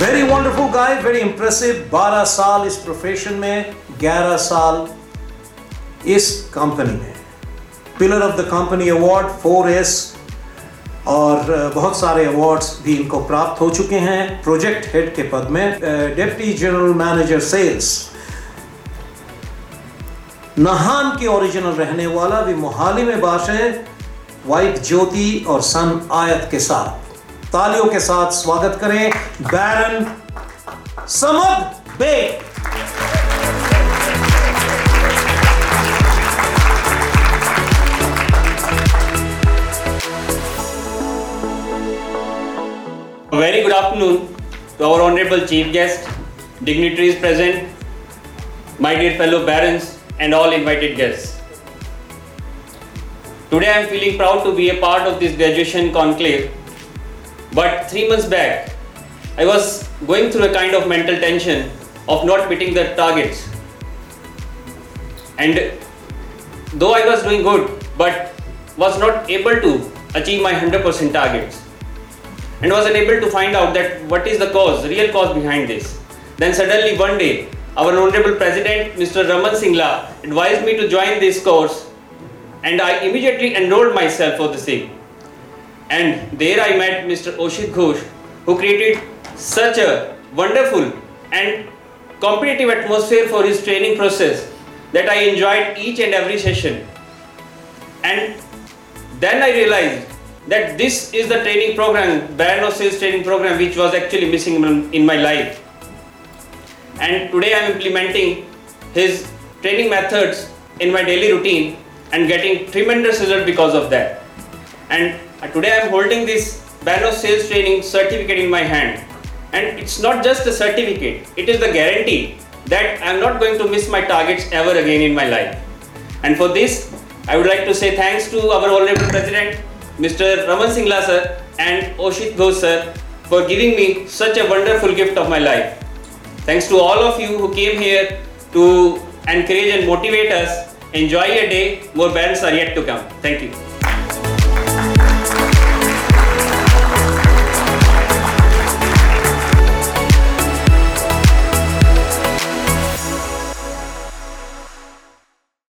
Very wonderful guy very impressive 12 साल इस profession में 11 साल इस कंपनी में. Pillar of the company award 4S और बहुत सारे अवार्ड्स भी इनको प्राप्त हो चुके हैं प्रोजेक्ट हेड के पद में. डिप्टी जनरल मैनेजर सेल्स नहान के ओरिजिनल रहने वाला भी मोहाली में बाश है वाइट ज्योति और सन आयत के साथ. तालियों के साथ स्वागत करें बैरन समद बे very good afternoon to our honourable chief guest dignitaries present my dear fellow barons and all invited guest today I am feeling proud to be a part of this graduation conclave But three months back, I was going through a kind of mental tension of not meeting the targets. And though I was doing good, but was not able to achieve my 100% targets and was unable to find out that what is the cause, real cause behind this. Then suddenly one day, our honorable president, Mr. Raman Singla, advised me to join this course, and I immediately enrolled myself for the same. And there I met Mr. Oshit Ghosh, who created such a wonderful and competitive atmosphere for his training process that I enjoyed each and every session. And then I realized that this is the training program, brand of sales training program, which was actually missing in my life. And today I am implementing his training methods in my daily routine and getting tremendous result because of that. And today I am holding this of sales training certificate in my hand. And it's not just a certificate, it is the guarantee that I am not going to miss my targets ever again in my life. And for this, I would like to say thanks to our honorable president, Mr. Raman Singla sir and Oshit Ghosh sir for giving me such a wonderful gift of my life. Thanks to all of you who came here to encourage and motivate us. Enjoy your day. More bands are yet to come. Thank you.